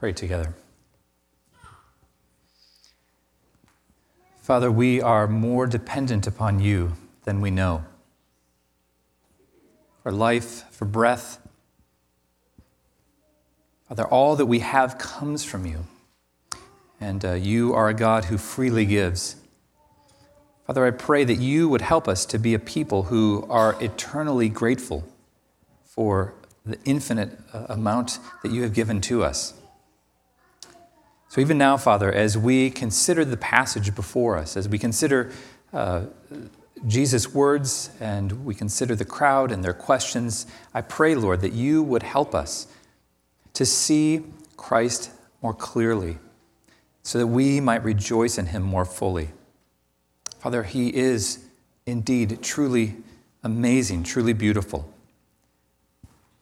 Pray together. Father, we are more dependent upon you than we know. For life, for breath, Father, all that we have comes from you. And uh, you are a God who freely gives. Father, I pray that you would help us to be a people who are eternally grateful for the infinite uh, amount that you have given to us. So, even now, Father, as we consider the passage before us, as we consider uh, Jesus' words and we consider the crowd and their questions, I pray, Lord, that you would help us to see Christ more clearly so that we might rejoice in him more fully. Father, he is indeed truly amazing, truly beautiful.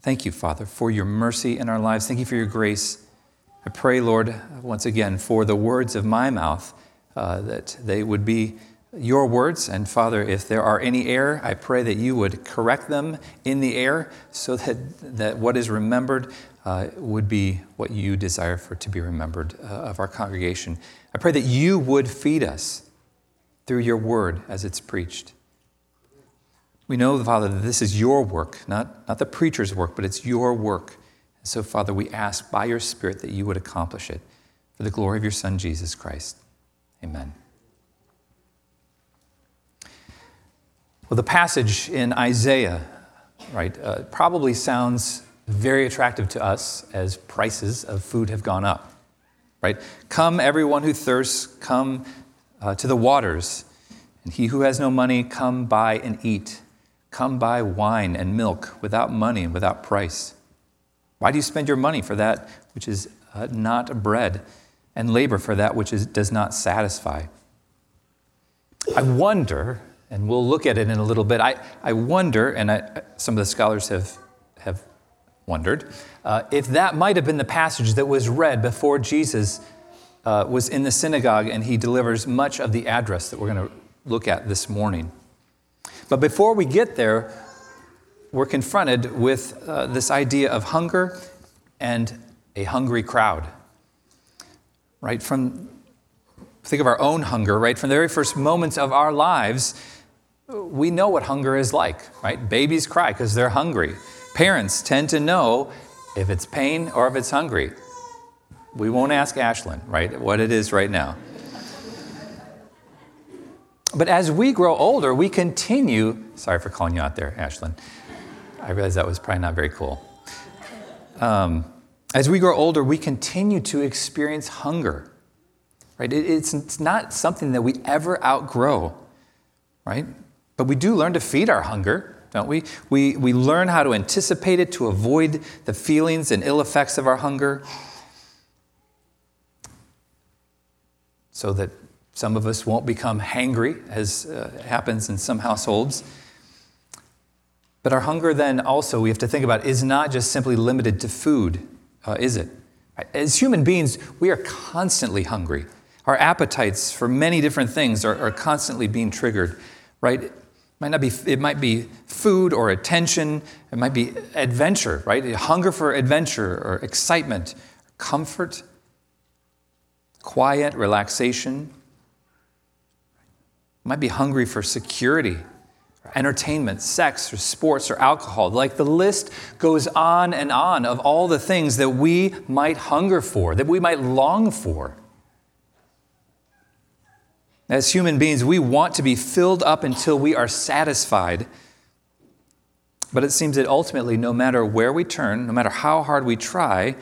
Thank you, Father, for your mercy in our lives. Thank you for your grace. I pray, Lord, once again, for the words of my mouth, uh, that they would be your words. And Father, if there are any error, I pray that you would correct them in the air so that, that what is remembered uh, would be what you desire for to be remembered uh, of our congregation. I pray that you would feed us through your word as it's preached. We know, Father, that this is your work, not, not the preacher's work, but it's your work. So, Father, we ask by your Spirit that you would accomplish it for the glory of your Son, Jesus Christ. Amen. Well, the passage in Isaiah, right, uh, probably sounds very attractive to us as prices of food have gone up, right? Come, everyone who thirsts, come uh, to the waters. And he who has no money, come buy and eat. Come buy wine and milk without money and without price. Why do you spend your money for that which is uh, not bread, and labor for that which is, does not satisfy? I wonder, and we'll look at it in a little bit, I, I wonder, and I, some of the scholars have, have wondered, uh, if that might have been the passage that was read before Jesus uh, was in the synagogue and he delivers much of the address that we're going to look at this morning. But before we get there, we're confronted with uh, this idea of hunger and a hungry crowd. Right? From, think of our own hunger, right? From the very first moments of our lives, we know what hunger is like, right? Babies cry because they're hungry. Parents tend to know if it's pain or if it's hungry. We won't ask Ashlyn, right, what it is right now. But as we grow older, we continue. Sorry for calling you out there, Ashlyn. I realize that was probably not very cool. Um, as we grow older, we continue to experience hunger. Right? It, it's, it's not something that we ever outgrow, right? But we do learn to feed our hunger, don't we? We, we learn how to anticipate it, to avoid the feelings and ill effects of our hunger, so that some of us won't become hangry, as uh, happens in some households. But our hunger, then, also, we have to think about, is not just simply limited to food, uh, is it? As human beings, we are constantly hungry. Our appetites for many different things are, are constantly being triggered, right? It might, not be, it might be food or attention, it might be adventure, right? Hunger for adventure or excitement, comfort, quiet, relaxation. Might be hungry for security entertainment, sex, or sports, or alcohol. Like the list goes on and on of all the things that we might hunger for, that we might long for. As human beings, we want to be filled up until we are satisfied. But it seems that ultimately, no matter where we turn, no matter how hard we try,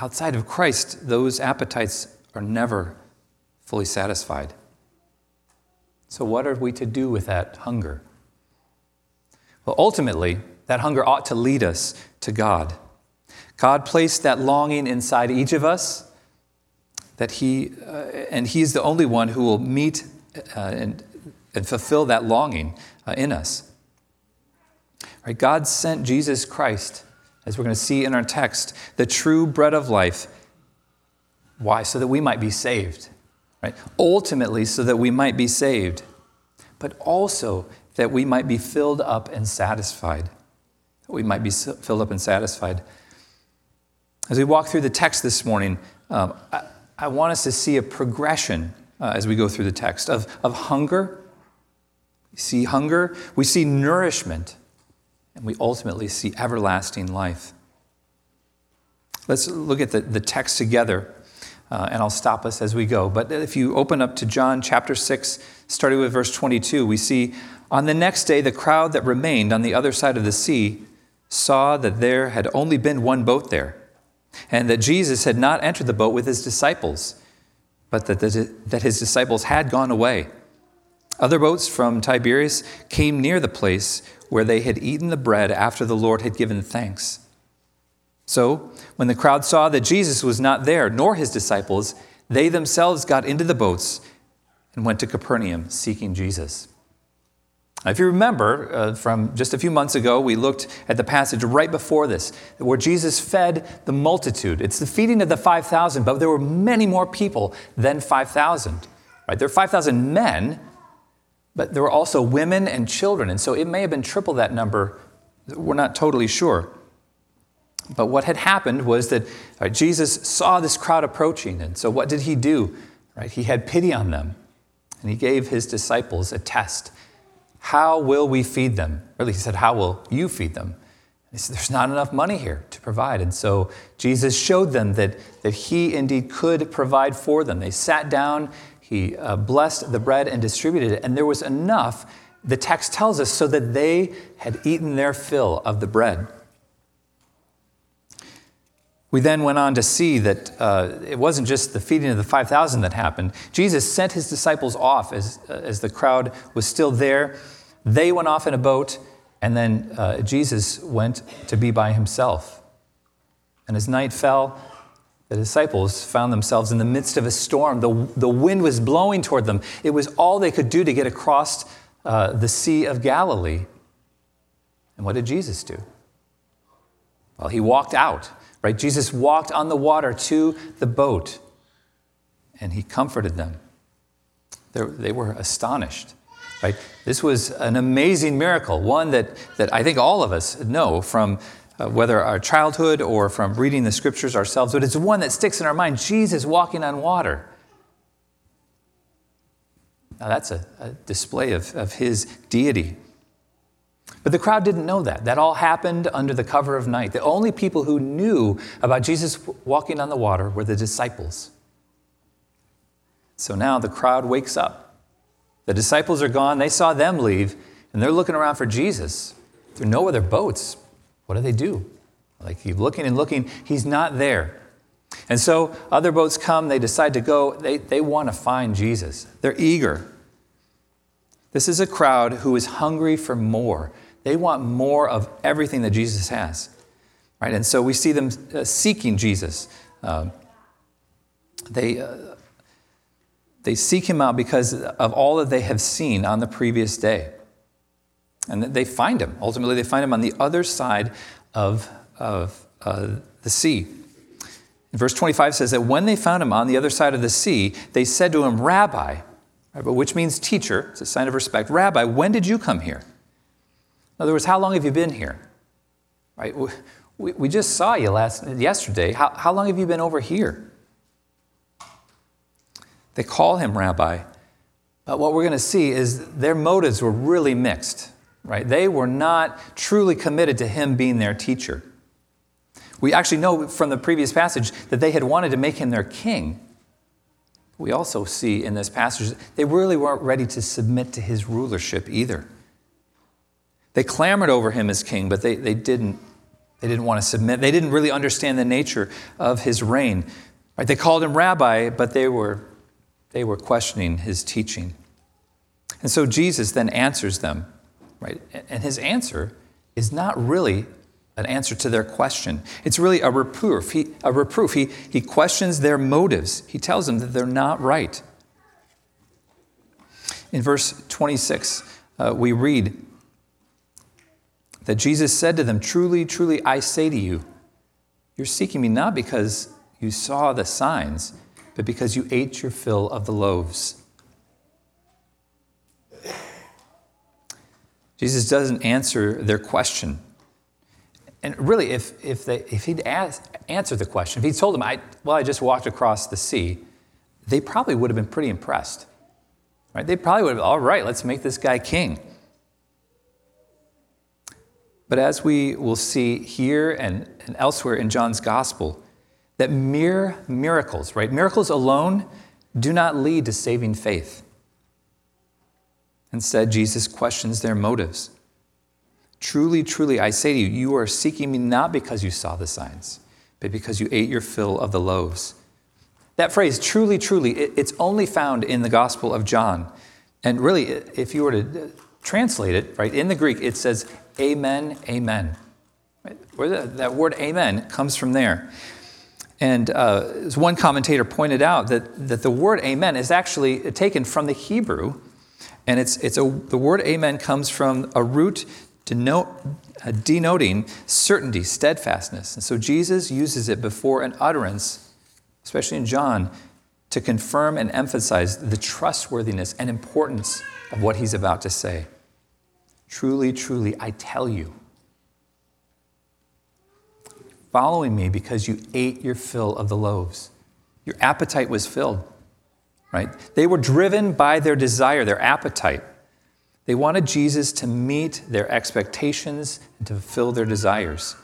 outside of Christ, those appetites are never fully satisfied. So, what are we to do with that hunger? Well, ultimately, that hunger ought to lead us to God. God placed that longing inside each of us, that He, uh, and He's the only one who will meet uh, and, and fulfill that longing uh, in us. Right? God sent Jesus Christ, as we're going to see in our text, the true bread of life. Why? So that we might be saved right? Ultimately, so that we might be saved, but also that we might be filled up and satisfied. That we might be filled up and satisfied. As we walk through the text this morning, um, I, I, want us to see a progression uh, as we go through the text of, of hunger. We see hunger, we see nourishment, and we ultimately see everlasting life. Let's look at the, the text together, uh, and I'll stop us as we go. But if you open up to John chapter 6, starting with verse 22, we see on the next day, the crowd that remained on the other side of the sea saw that there had only been one boat there and that Jesus had not entered the boat with his disciples, but that, the, that his disciples had gone away. Other boats from Tiberias came near the place where they had eaten the bread after the Lord had given thanks. So, when the crowd saw that Jesus was not there, nor his disciples, they themselves got into the boats and went to Capernaum seeking Jesus. Now, If you remember uh, from just a few months ago, we looked at the passage right before this where Jesus fed the multitude. It's the feeding of the 5,000, but there were many more people than 5,000. Right? There were 5,000 men, but there were also women and children. And so it may have been triple that number. We're not totally sure. But what had happened was that right, Jesus saw this crowd approaching. And so what did he do? Right? He had pity on them. And he gave his disciples a test how will we feed them? Or he said, How will you feed them? And he said, There's not enough money here to provide. And so Jesus showed them that, that he indeed could provide for them. They sat down, he uh, blessed the bread and distributed it, and there was enough, the text tells us, so that they had eaten their fill of the bread. We then went on to see that uh, it wasn't just the feeding of the 5,000 that happened. Jesus sent his disciples off as, uh, as the crowd was still there. They went off in a boat, and then uh, Jesus went to be by himself. And as night fell, the disciples found themselves in the midst of a storm. The, the wind was blowing toward them. It was all they could do to get across uh, the Sea of Galilee. And what did Jesus do? Well, he walked out Right? Jesus walked on the water to the boat and he comforted them. They're, they were astonished. Right? This was an amazing miracle, one that, that I think all of us know from uh, whether our childhood or from reading the scriptures ourselves, but it's one that sticks in our mind Jesus walking on water. Now, that's a, a display of, of his deity. But the crowd didn't know that. That all happened under the cover of night. The only people who knew about Jesus walking on the water were the disciples. So now the crowd wakes up. The disciples are gone. They saw them leave, and they're looking around for Jesus. There are no other boats. What do they do? Like keep looking and looking. He's not there. And so other boats come. They decide to go. They, they want to find Jesus. They're eager. This is a crowd who is hungry for more. They want more of everything that Jesus has. Right? And so we see them uh, seeking Jesus. Um, they, uh, they seek him out because of all that they have seen on the previous day. And they find him. Ultimately, they find him on the other side of, of uh, the sea. Verse 25 says that when they found him on the other side of the sea, they said to him, Rabbi, but which means teacher, it's a sign of respect. Rabbi, when did you come here? In other words, how long have you been here? Right? We, we just saw you last yesterday. How, how long have you been over here? They call him rabbi, but what we're going to see is their motives were really mixed. Right? They were not truly committed to him being their teacher. We actually know from the previous passage that they had wanted to make him their king. We also see in this passage they really weren't ready to submit to his rulership either. They clamored over him as king, but they, they, didn't, they didn't want to submit. They didn't really understand the nature of his reign. Right? They called him rabbi, but they were, they were questioning his teaching. And so Jesus then answers them. Right? And his answer is not really an answer to their question. It's really a reproof. He, a reproof. He, he questions their motives. He tells them that they're not right. In verse 26, uh, we read, that Jesus said to them, Truly, truly, I say to you, you're seeking me not because you saw the signs, but because you ate your fill of the loaves. Jesus doesn't answer their question. And really, if, if, they, if he'd answered the question, if he'd told them, I, well, I just walked across the sea, they probably would have been pretty impressed. Right? They probably would have, all right, let's make this guy king. But as we will see here and, and elsewhere in John's gospel, that mere miracles, right? Miracles alone do not lead to saving faith. Instead, Jesus questions their motives. Truly, truly, I say to you, you are seeking me not because you saw the signs, but because you ate your fill of the loaves. That phrase, truly, truly, it's only found in the Gospel of John. And really, if you were to translate it, right, in the Greek, it says, Amen, Amen. Where the, that word Amen comes from there. And uh, as one commentator pointed out, that, that the word Amen is actually taken from the Hebrew. And it's, it's a, the word Amen comes from a root denote, uh, denoting certainty, steadfastness. And so Jesus uses it before an utterance, especially in John, to confirm and emphasize the trustworthiness and importance of what he's about to say. Truly, truly, I tell you. Following me because you ate your fill of the loaves. Your appetite was filled, right? They were driven by their desire, their appetite. They wanted Jesus to meet their expectations and to fulfill their desires.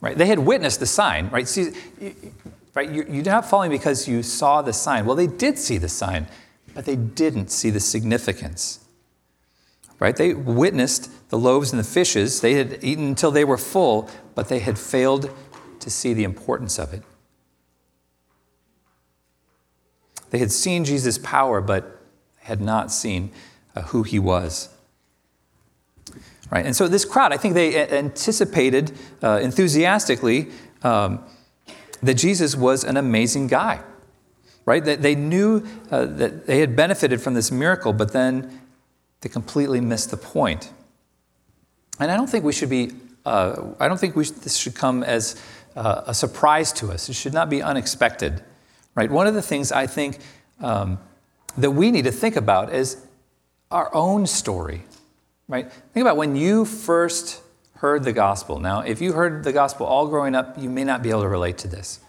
Right? They had witnessed the sign, right? See, right? You're not following because you saw the sign. Well, they did see the sign, but they didn't see the significance right? They witnessed the loaves and the fishes. They had eaten until they were full, but they had failed to see the importance of it. They had seen Jesus' power, but had not seen uh, who he was. Right? And so this crowd, I think they anticipated uh, enthusiastically um, that Jesus was an amazing guy. Right? That they knew uh, that they had benefited from this miracle, but then they completely missed the point. And I don't think we should be, uh, I don't think we this should come as uh, a surprise to us. It should not be unexpected, right? One of the things I think um, that we need to think about is our own story, right? Think about when you first heard the gospel. Now, if you heard the gospel all growing up, you may not be able to relate to this.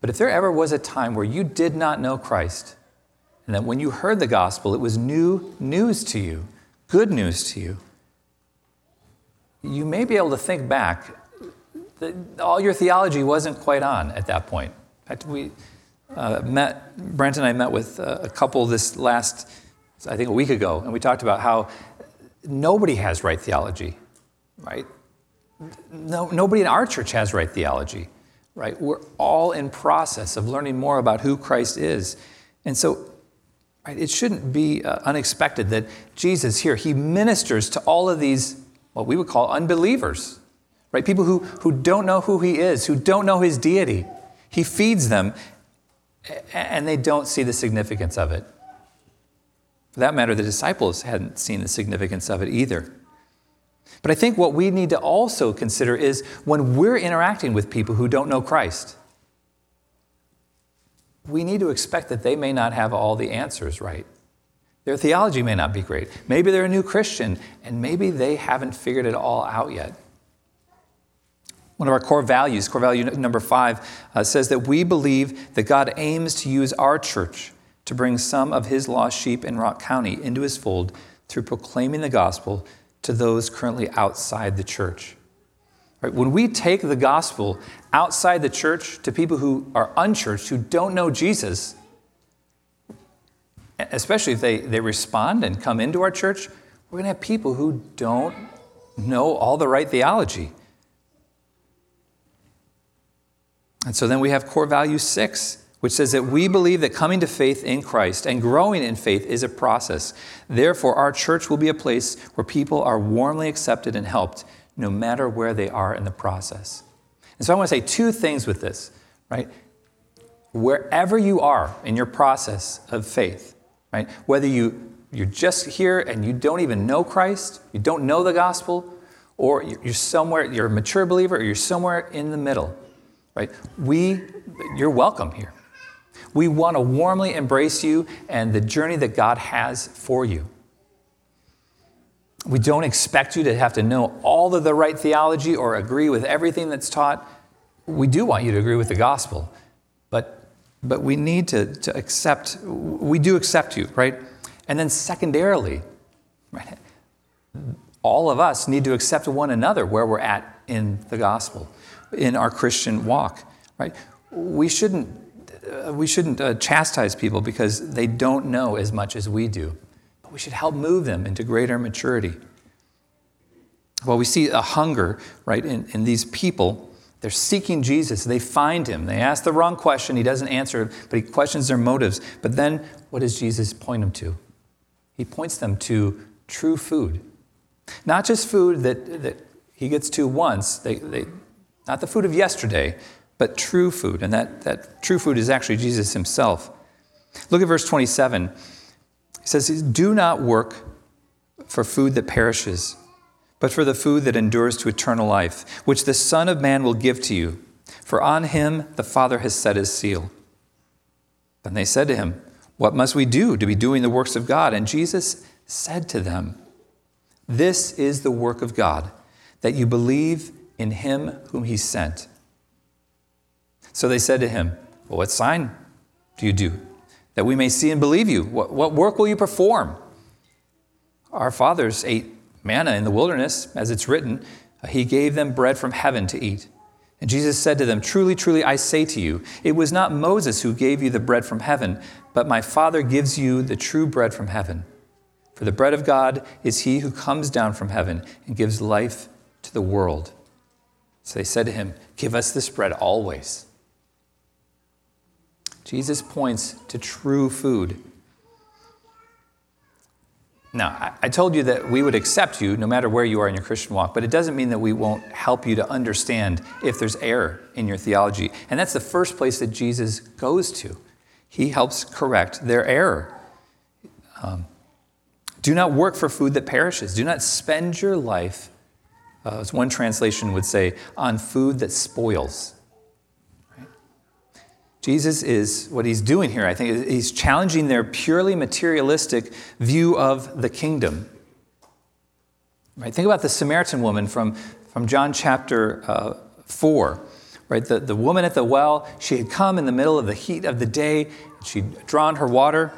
But if there ever was a time where you did not know Christ, and that when you heard the gospel, it was new news to you, good news to you. You may be able to think back that all your theology wasn't quite on at that point. In fact, we uh, met, Brent and I met with a couple this last, I think a week ago, and we talked about how nobody has right theology, right? No, nobody in our church has right theology, right? We're all in process of learning more about who Christ is. And so Right? It shouldn't be uh, unexpected that Jesus here, he ministers to all of these, what we would call unbelievers, right? People who, who don't know who he is, who don't know his deity. He feeds them, and they don't see the significance of it. For that matter, the disciples hadn't seen the significance of it either. But I think what we need to also consider is when we're interacting with people who don't know Christ, we need to expect that they may not have all the answers right. Their theology may not be great. Maybe they're a new Christian, and maybe they haven't figured it all out yet. One of our core values, core value number five, uh, says that we believe that God aims to use our church to bring some of his lost sheep in Rock County into his fold through proclaiming the gospel to those currently outside the church. Right? When we take the gospel outside the church to people who are unchurched, who don't know Jesus, especially if they, they respond and come into our church, we're going to have people who don't know all the right theology. And so then we have core value six, which says that we believe that coming to faith in Christ and growing in faith is a process. Therefore, our church will be a place where people are warmly accepted and helped no matter where they are in the process. And so I want to say two things with this, right? Wherever you are in your process of faith, right? Whether you you're just here and you don't even know Christ, you don't know the gospel, or you're somewhere, you're a mature believer, or you're somewhere in the middle, right? We, you're welcome here. We want to warmly embrace you and the journey that God has for you. We don't expect you to have to know all of the right theology or agree with everything that's taught. We do want you to agree with the gospel, but, but we need to, to accept, we do accept you, right? And then, secondarily, right, all of us need to accept one another where we're at in the gospel, in our Christian walk, right? We shouldn't, uh, we shouldn't uh, chastise people because they don't know as much as we do. But we should help move them into greater maturity. Well, we see a hunger, right, in, in these people. They're seeking Jesus. They find him. They ask the wrong question. He doesn't answer, but he questions their motives. But then what does Jesus point them to? He points them to true food. Not just food that, that he gets to once, they, they, not the food of yesterday, but true food. And that, that true food is actually Jesus himself. Look at verse 27. He says, Do not work for food that perishes, but for the food that endures to eternal life, which the Son of Man will give to you. For on him the Father has set his seal. And they said to him, What must we do to be doing the works of God? And Jesus said to them, this is the work of God, that you believe in him whom he sent. So they said to him, Well, what sign do you do that we may see and believe you? What, what work will you perform? Our fathers ate manna in the wilderness, as it's written, He gave them bread from heaven to eat. And Jesus said to them, Truly, truly, I say to you, it was not Moses who gave you the bread from heaven, but my Father gives you the true bread from heaven. For the bread of God is he who comes down from heaven and gives life to the world. So they said to him, Give us this bread always. Jesus points to true food. Now, I told you that we would accept you no matter where you are in your Christian walk, but it doesn't mean that we won't help you to understand if there's error in your theology. And that's the first place that Jesus goes to. He helps correct their error. Um, do not work for food that perishes. Do not spend your life, uh, as one translation would say, on food that spoils. Jesus is, what he's doing here, I think, he's challenging their purely materialistic view of the kingdom. Right? Think about the Samaritan woman from, from John chapter uh, 4. Right? The, the woman at the well, she had come in the middle of the heat of the day, she'd drawn her water.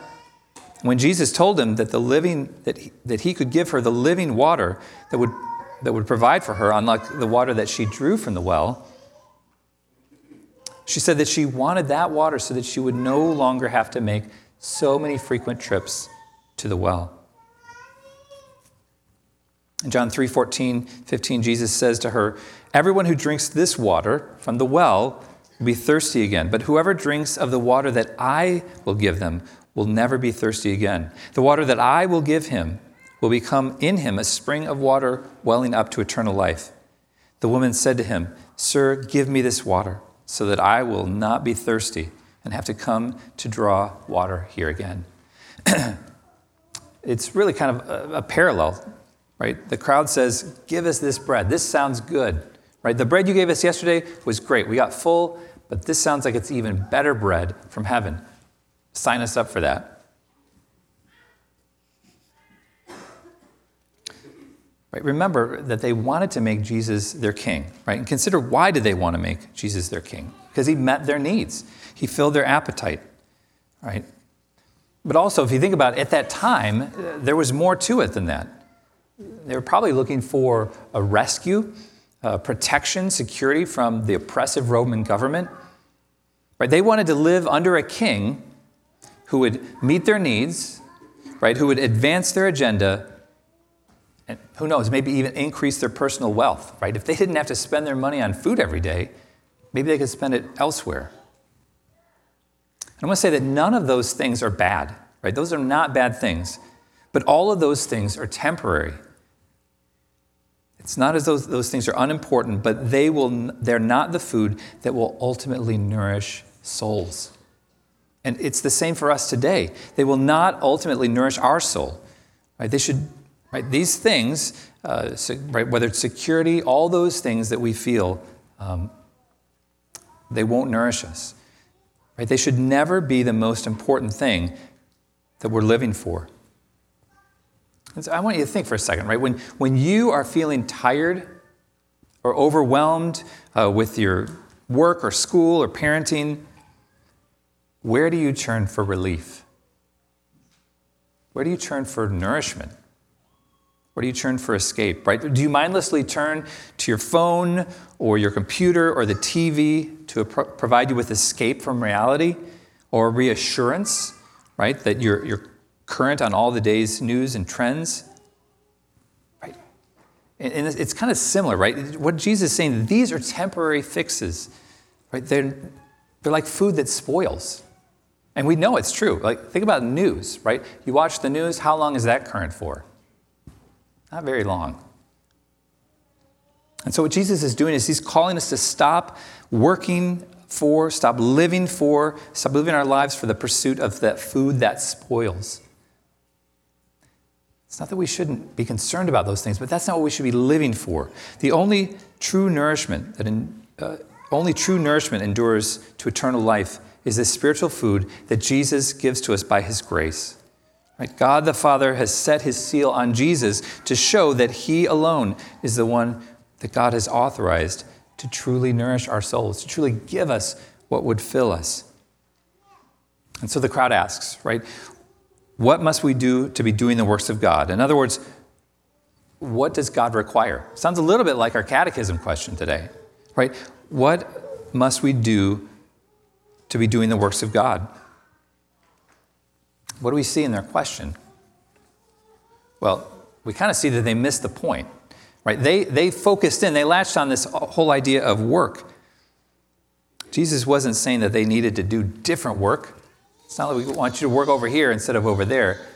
When Jesus told him that the living that he, that he could give her the living water that would that would provide for her, unlike the water that she drew from the well, she said that she wanted that water so that she would no longer have to make so many frequent trips to the well. In John 3 14, 15, Jesus says to her, Everyone who drinks this water from the well will be thirsty again, but whoever drinks of the water that I will give them will never be thirsty again. The water that I will give him will become in him a spring of water welling up to eternal life. The woman said to him, Sir, give me this water so that I will not be thirsty and have to come to draw water here again. it's really kind of a, a, parallel, right? The crowd says, Give us this bread. This sounds good, right? The bread you gave us yesterday was great. We got full, but this sounds like it's even better bread from heaven. Sign us up for that. Right? Remember that they wanted to make Jesus their king, right? And consider why did they want to make Jesus their king? Because he met their needs. He filled their appetite, right? But also, if you think about it, at that time, there was more to it than that. They were probably looking for a rescue, uh, protection, security from the oppressive Roman government. Right? They wanted to live under a king who would meet their needs, right? Who would advance their agenda, and who knows, maybe even increase their personal wealth, right? If they didn't have to spend their money on food every day, maybe they could spend it elsewhere. And I want to say that none of those things are bad, right? Those are not bad things, but all of those things are temporary. It's not as though those things are unimportant, but they will, they're not the food that will ultimately nourish souls. And it's the same for us today. They will not ultimately nourish our soul. Right? They should, right? These things, uh, right, whether it's security, all those things that we feel, um, they won't nourish us. Right? They should never be the most important thing that we're living for. And So I want you to think for a second, right? When, when you are feeling tired or overwhelmed uh, with your work or school or parenting, where do you turn for relief? Where do you turn for nourishment? Where do you turn for escape, right? Do you mindlessly turn to your phone or your computer or the TV to pro- provide you with escape from reality or reassurance, right? That you're, you're current on all the day's news and trends? Right? And, and it's kind of similar, right? What Jesus is saying, these are temporary fixes, right? They're, they're like food that spoils. And we know it's true. Like, think about news, right? You watch the news, how long is that current for? Not very long. And so, what Jesus is doing is he's calling us to stop working for, stop living for, stop living our lives for the pursuit of that food that spoils. It's not that we shouldn't be concerned about those things, but that's not what we should be living for. The only true nourishment that in, uh, only true nourishment endures to eternal life is the spiritual food that Jesus gives to us by his grace. Right? God the Father has set his seal on Jesus to show that he alone is the one that God has authorized to truly nourish our souls, to truly give us what would fill us. And so the crowd asks, right? What must we do to be doing the works of God? In other words, what does God require? Sounds a little bit like our catechism question today, right? What must we do to be doing the works of God? What do we see in their question? Well, we kind of see that they missed the point, right? They, they focused in, they latched on this whole idea of work. Jesus wasn't saying that they needed to do different work. It's not like we want you to work over here instead of over there.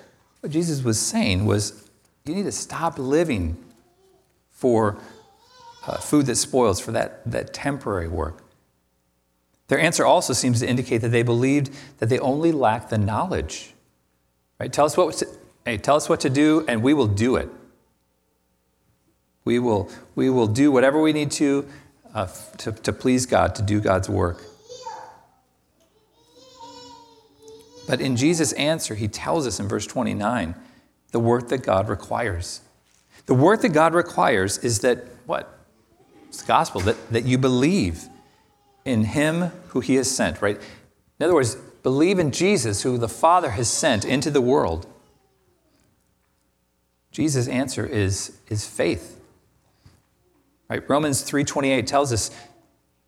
What Jesus was saying was you need to stop living for uh, food that spoils, for that, that temporary work. Their answer also seems to indicate that they believed that they only lacked the knowledge Right? Tell us what to, hey, tell us what to do, and we will do it. We will, we will do whatever we need to, uh, to to please God, to do God's work. But in Jesus' answer, he tells us in verse 29 the work that God requires. The work that God requires is that what? It's the gospel, that, that you believe in him who he has sent, right? In other words, Believe in Jesus, who the Father has sent into the world. Jesus' answer is, is faith. Right? Romans 3:28 tells us,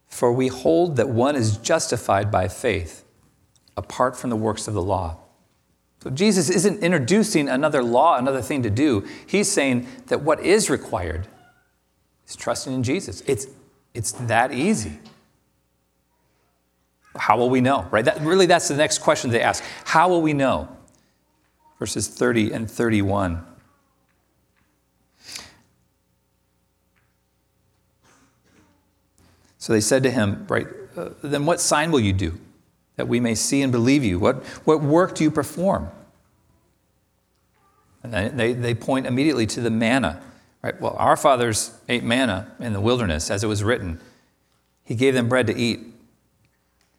"For we hold that one is justified by faith, apart from the works of the law." So Jesus isn't introducing another law, another thing to do. He's saying that what is required is trusting in Jesus. It's, it's that easy. How will we know? Right? That, really, that's the next question they ask. How will we know? Verses 30 and 31. So they said to him, right, uh, then what sign will you do that we may see and believe you? What, what work do you perform? And they, they point immediately to the manna, right? Well, our fathers ate manna in the wilderness, as it was written. He gave them bread to eat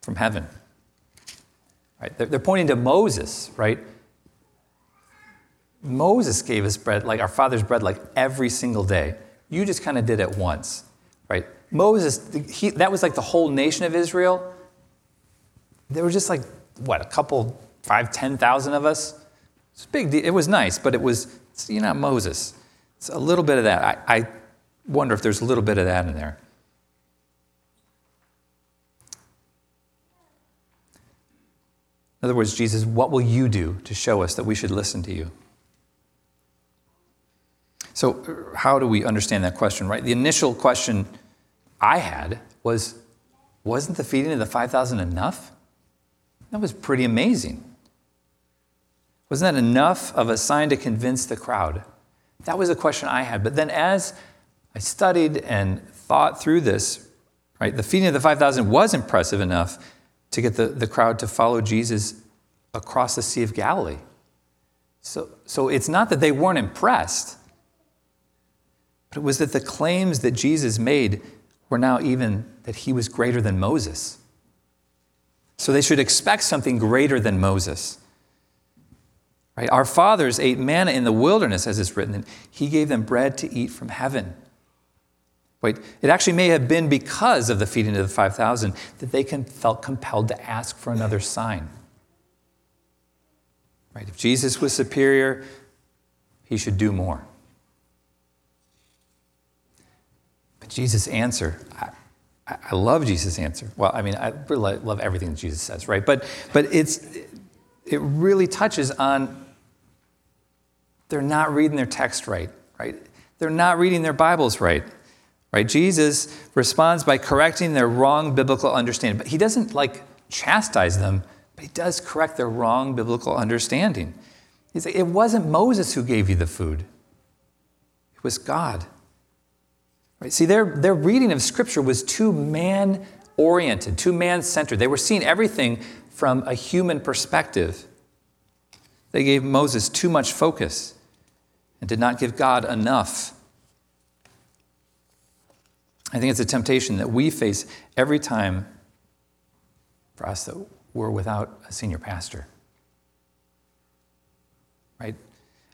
from heaven. Right? They're, pointing to Moses, right? Moses gave us bread, like our father's bread, like every single day. You just kind of did it once, right? Moses, he, that was like the whole nation of Israel. There were just like, what, a couple, five, ten thousand of us? It's big. It was nice, but it was, you know, Moses. It's a little bit of that. I, I wonder if there's a little bit of that in there. In other words, Jesus, what will you do to show us that we should listen to you? So, how do we understand that question, right? The initial question I had was wasn't the feeding of the 5,000 enough? That was pretty amazing. Wasn't that enough of a sign to convince the crowd? That was a question I had. But then as I studied and thought through this, right, the feeding of the 5,000 was impressive enough to get the, the crowd to follow Jesus across the Sea of Galilee. So, so it's not that they weren't impressed, but it was that the claims that Jesus made were now even that he was greater than Moses. So they should expect something greater than Moses. Right? Our fathers ate manna in the wilderness, as it's written, and he gave them bread to eat from heaven. Wait, it actually may have been because of the feeding of the 5,000 that they felt compelled to ask for another sign. Right? If Jesus was superior, he should do more. But Jesus' answer, I, I love Jesus' answer. Well, I mean, I really love everything that Jesus says, right? But, but it's, it really touches on they're not reading their text right, right? They're not reading their Bibles right. Right? Jesus responds by correcting their wrong biblical understanding. But he doesn't like chastise them, but he does correct their wrong biblical understanding. He's like, it wasn't Moses who gave you the food. It was God. Right? See, their, their reading of Scripture was too man oriented, too man centered. They were seeing everything from a human perspective. They gave Moses too much focus and did not give God enough. I think it's a temptation that we face every time for us that we're without a senior pastor. Right?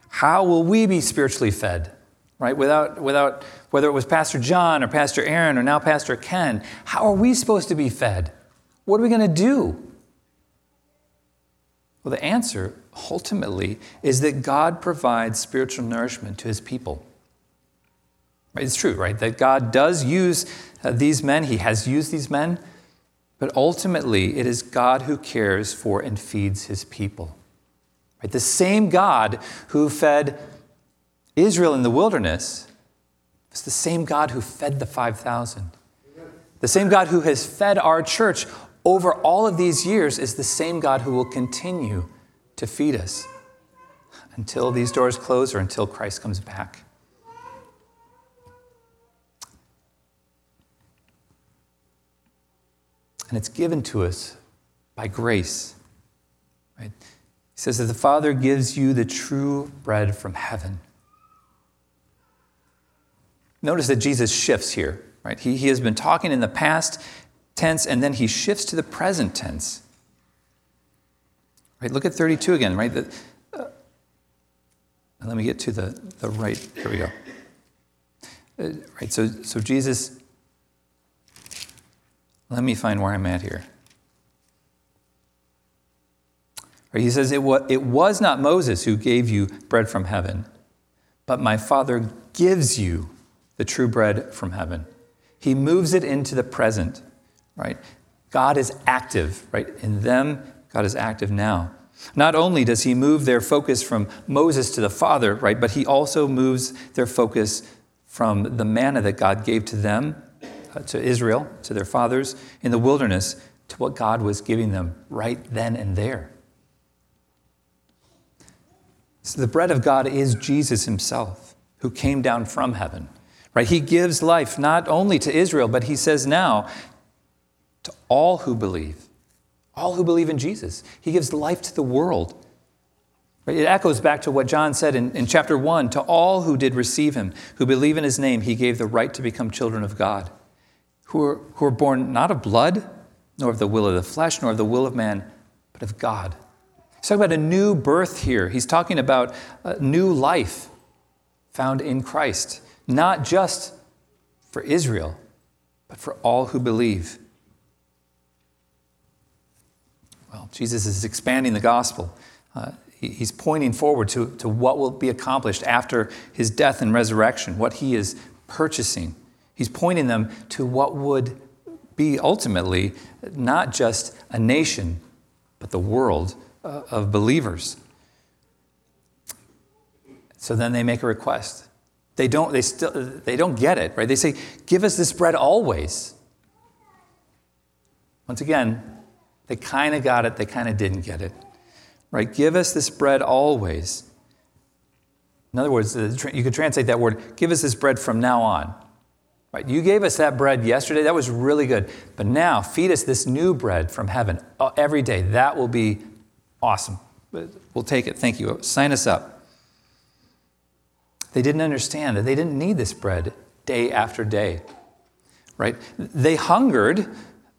How will we be spiritually fed? Right? Without, without whether it was Pastor John or Pastor Aaron or now Pastor Ken, how are we supposed to be fed? What are we going to do? Well, the answer ultimately is that God provides spiritual nourishment to his people. It's true, right? That God does use uh, these men, He has used these men, but ultimately it is God who cares for and feeds His people. Right? The same God who fed Israel in the wilderness is the same God who fed the 5,000. The same God who has fed our church over all of these years is the same God who will continue to feed us until these doors close or until Christ comes back. And it's given to us by grace. Right? He says that the Father gives you the true bread from heaven. Notice that Jesus shifts here, right? He, he has been talking in the past tense and then he shifts to the present tense. Right? Look at 32 again, right? The, uh, let me get to the, the right. Here we go. Uh, right, so, so Jesus let me find where I'm at here. He says, it was, it was not Moses who gave you bread from heaven, but my Father gives you the true bread from heaven. He moves it into the present, right? God is active, right? In them, God is active now. Not only does he move their focus from Moses to the Father, right, but he also moves their focus from the manna that God gave to them Uh, to Israel, to their fathers in the wilderness, to what God was giving them right then and there. So the bread of God is Jesus himself, who came down from heaven. Right? He gives life not only to Israel, but he says now to all who believe, all who believe in Jesus. He gives life to the world. It echoes back to what John said in, in chapter 1 To all who did receive him, who believe in his name, he gave the right to become children of God who are, who are born not of blood, nor of the will of the flesh, nor of the will of man, but of God. He's talking about a new birth here. He's talking about a new life found in Christ, not just for Israel, but for all who believe. Well, Jesus is expanding the gospel. Uh, he, he's pointing forward to, to what will be accomplished after his death and resurrection, what he is purchasing. He's pointing them to what would be ultimately not just a nation, but the world uh, of believers. So then they make a request. They don't, they still, they don't get it, right? They say, Give us this bread always. Once again, they kind of got it, they kind of didn't get it, right? Give us this bread always. In other words, you could translate that word, give us this bread from now on. Right? You gave us that bread yesterday. That was really good. But now feed us this new bread from heaven uh, every day. That will be awesome. We'll take it. Thank you. Sign us up. They didn't understand that they didn't need this bread day after day. Right? They hungered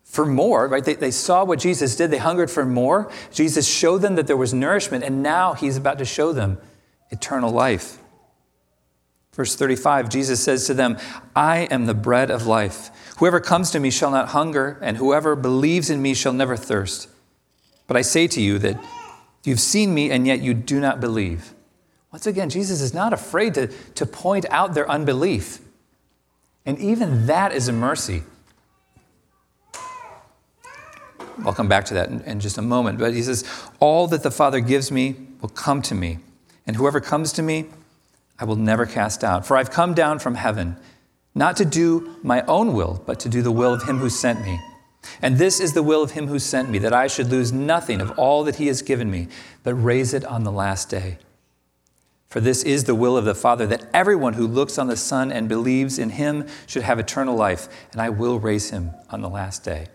for more, right? They, they saw what Jesus did, they hungered for more. Jesus showed them that there was nourishment, and now he's about to show them eternal life. Verse 35, Jesus says to them, I am the bread of life. Whoever comes to me shall not hunger, and whoever believes in me shall never thirst. But I say to you that you've seen me, and yet you do not believe. Once again, Jesus is not afraid to, to point out their unbelief. And even that is a mercy. I'll come back to that in, in, just a moment. But he says, All that the Father gives me will come to me, and whoever comes to me, I will never cast out. For I've come down from heaven, not to do my own will, but to do the will of him who sent me. And this is the will of him who sent me, that I should lose nothing of all that he has given me, but raise it on the last day. For this is the will of the Father, that everyone who looks on the Son and believes in him should have eternal life, and I will raise him on the last day.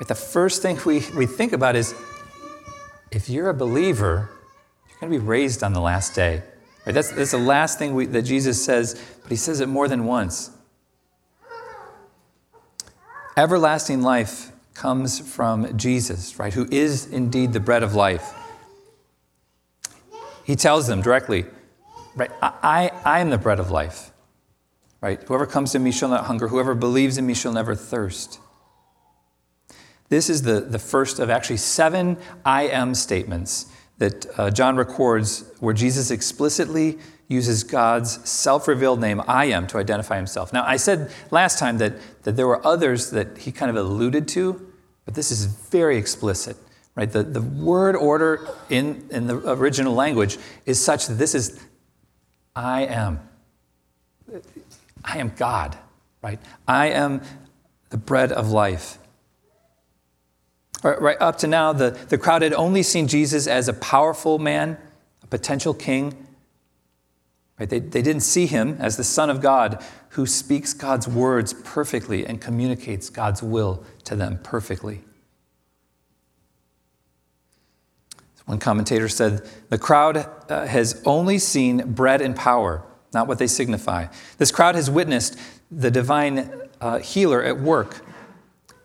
Right, the first thing we, we think about is if you're a believer, you're going to be raised on the last day. Right, that's, that's the last thing we, that Jesus says, but he says it more than once. Everlasting life comes from Jesus, right, who is indeed the bread of life. He tells them directly, right, I, I am the bread of life. Right? Whoever comes to me shall not hunger. Whoever believes in me shall never thirst. This is the, the first of actually seven I am statements that uh, John records where Jesus explicitly uses God's self revealed name, I am, to identify himself. Now, I said last time that, that there were others that he kind of alluded to, but this is very explicit. Right? The, the word order in, in the original language is such that this is I am. I am God, right? I am the bread of life. Right, up to now, the, the crowd had only seen Jesus as a powerful man, a potential king. Right? They, they didn't see him as the Son of God who speaks God's words perfectly and communicates God's will to them perfectly. One commentator said, The crowd uh, has only seen bread and power, not what they signify. This crowd has witnessed the divine uh, healer at work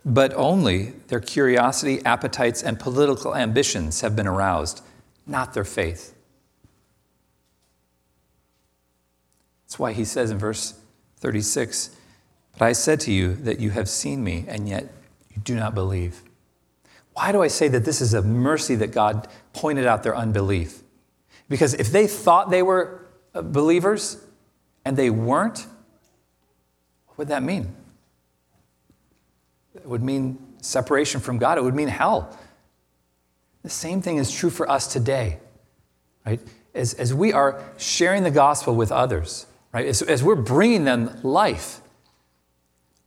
but only their curiosity, appetites, and political ambitions have been aroused, not their faith. That's why he says in verse 36 But I said to you that you have seen me, and yet you do not believe. Why do I say that this is a mercy that God pointed out their unbelief? Because if they thought they were uh, believers and they weren't, what would that mean? It would mean separation from God, it would mean hell. The same thing is true for us today, right? As, as we are sharing the gospel with others, right? As, as we're bringing them life,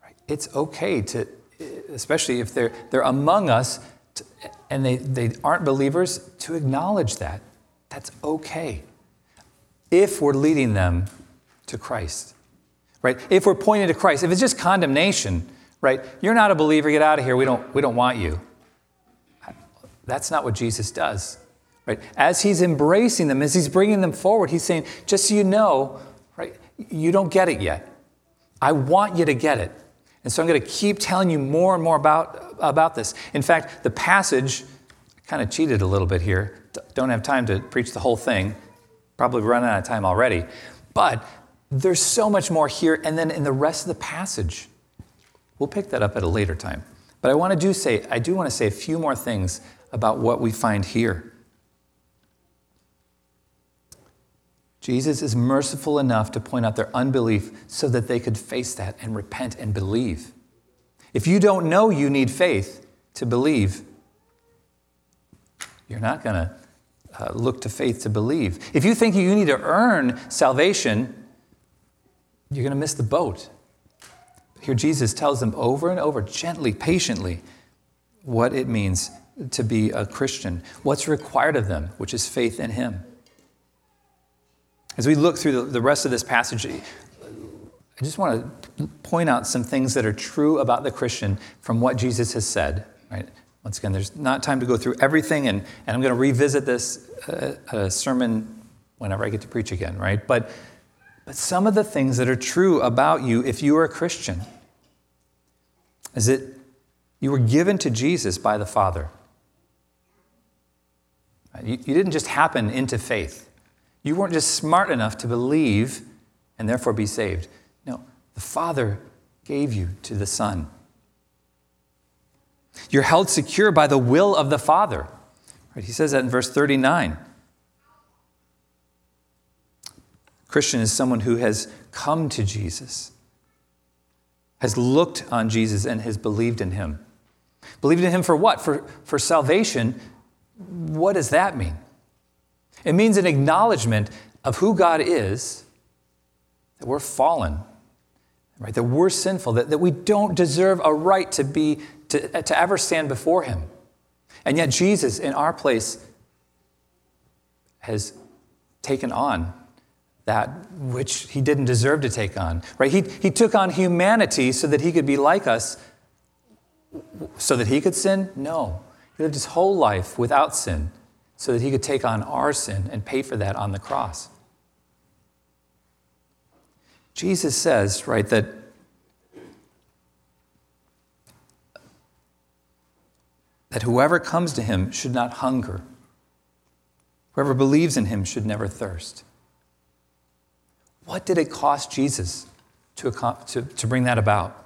right? it's okay to, especially if they're, they're among us to, and they, they aren't believers, to acknowledge that. That's okay. If we're leading them to Christ, right? If we're pointing to Christ, if it's just condemnation, right? You're not a believer, get out of here. We don't, we don't want you. That's not what Jesus does, right? As he's embracing them, as he's bringing them forward, he's saying, just so you know, right, you don't get it yet. I want you to get it. And so I'm going to keep telling you more and more about, about this. In fact, the passage, kind of cheated a little bit here. Don't have time to preach the whole thing. Probably run out of time already. But there's so much more here. And then in the rest of the passage, We'll pick that up at a later time. But I want to do say, I do want to say a few more things about what we find here. Jesus is merciful enough to point out their unbelief so that they could face that and repent and believe. If you don't know you need faith to believe, you're not going to uh, look to faith to believe. If you think you need to earn salvation, you're going to miss the boat. Here, Jesus tells them over and over, gently, patiently, what it means to be a Christian, what's required of them, which is faith in Him. As we look through the rest of this passage, I just want to point out some things that are true about the Christian from what Jesus has said. Right? Once again, there's not time to go through everything, and, and I'm going to revisit this uh, sermon whenever I get to preach again, right? But, but some of the things that are true about you if you are a Christian. Is that you were given to Jesus by the Father. You, you didn't just happen into faith. You weren't just smart enough to believe and therefore be saved. No, the Father gave you to the Son. You're held secure by the will of the Father. Right? He says that in verse 39. Christian is someone who has come to Jesus, has looked on Jesus, and has believed in him. Believed in him for what? For, for salvation. What does that mean? It means an acknowledgement of who God is, that we're fallen, right? That we're sinful, that, that we don't deserve a right to be to, to ever stand before him. And yet Jesus, in our place, has taken on that which he didn't deserve to take on. Right? He, he took on humanity so that he could be like us, so that he could sin? No. He lived his whole life without sin so that he could take on our sin and pay for that on the cross. Jesus says, right, that that whoever comes to him should not hunger. Whoever believes in him should never thirst. What did it cost Jesus to, to, to bring that about?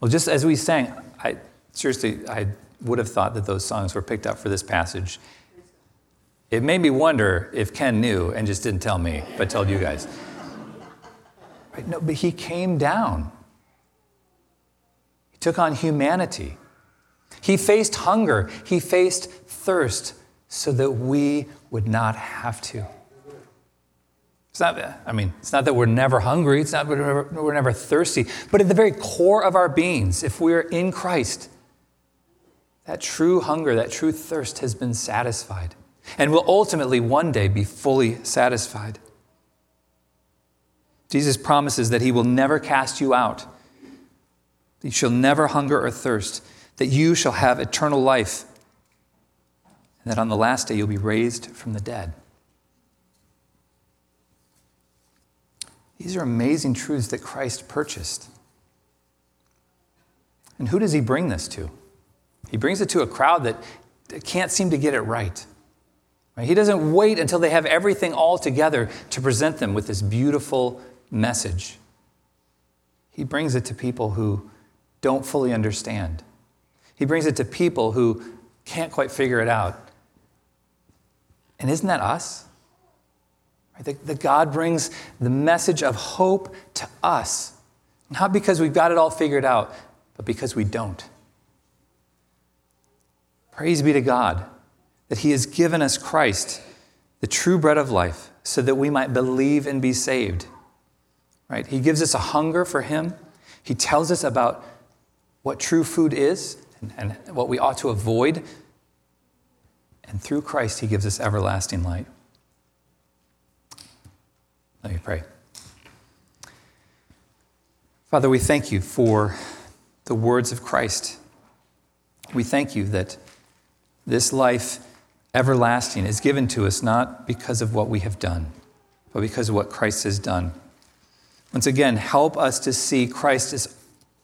Well, just as we sang, I seriously, I would have thought that those songs were picked up for this passage. It made me wonder if Ken knew and just didn't tell me, but told you guys. Right? No, but he came down. He took on humanity. He faced hunger. He faced thirst so that we would not have to. It's not, I mean, it's not that we're never hungry, it's not that we're never, we're never thirsty, but at the very core of our beings, if we're in Christ, that true hunger, that true thirst has been satisfied and will ultimately one day be fully satisfied. Jesus promises that he will never cast you out, that you shall never hunger or thirst, that you shall have eternal life, and that on the last day you'll be raised from the dead. These are amazing truths that Christ purchased. And who does he bring this to? He brings it to a crowd that can't seem to get it right. He doesn't wait until they have everything all together to present them with this beautiful message. He brings it to people who don't fully understand. He brings it to people who can't quite figure it out. And isn't that us? That, that God brings the message of hope to us, not because we've got it all figured out, but because we don't. Praise be to God that He has given us Christ, the true bread of life, so that we might believe and be saved. Right? He gives us a hunger for Him. He tells us about what true food is and, and what we ought to avoid. And through Christ, He gives us everlasting light. Let me pray. Father, we thank you for the words of Christ. We thank you that this life everlasting is given to us not because of what we have done, but because of what Christ has done. Once again, help us to see Christ as,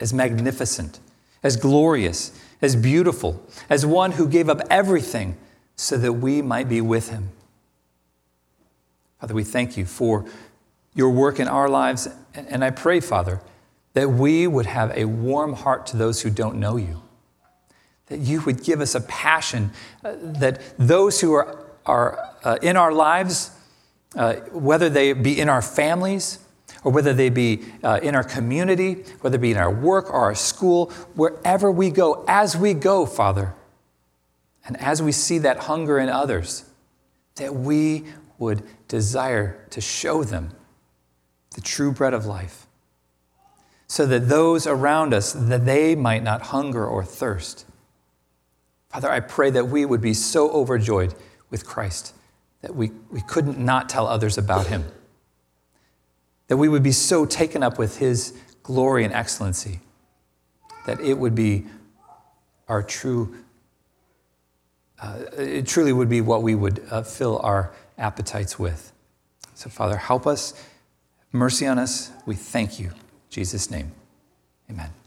as magnificent, as glorious, as beautiful, as one who gave up everything so that we might be with him. Father, we thank you for your work in our lives. And I pray, Father, that we would have a warm heart to those who don't know you that you would give us a passion uh, that those who are, are uh, in our lives, uh, whether they be in our families, or whether they be uh, in our community, whether it be in our work or our school, wherever we go, as we go, Father, and as we see that hunger in others, that we would desire to show them the true bread of life, so that those around us, that they might not hunger or thirst, Father, I pray that we would be so overjoyed with Christ that we, we couldn't not tell others about him. That we would be so taken up with his glory and excellency that it would be our true, uh, it truly would be what we would uh, fill our appetites with. So, Father, help us, mercy on us. We thank you. In Jesus' name, amen.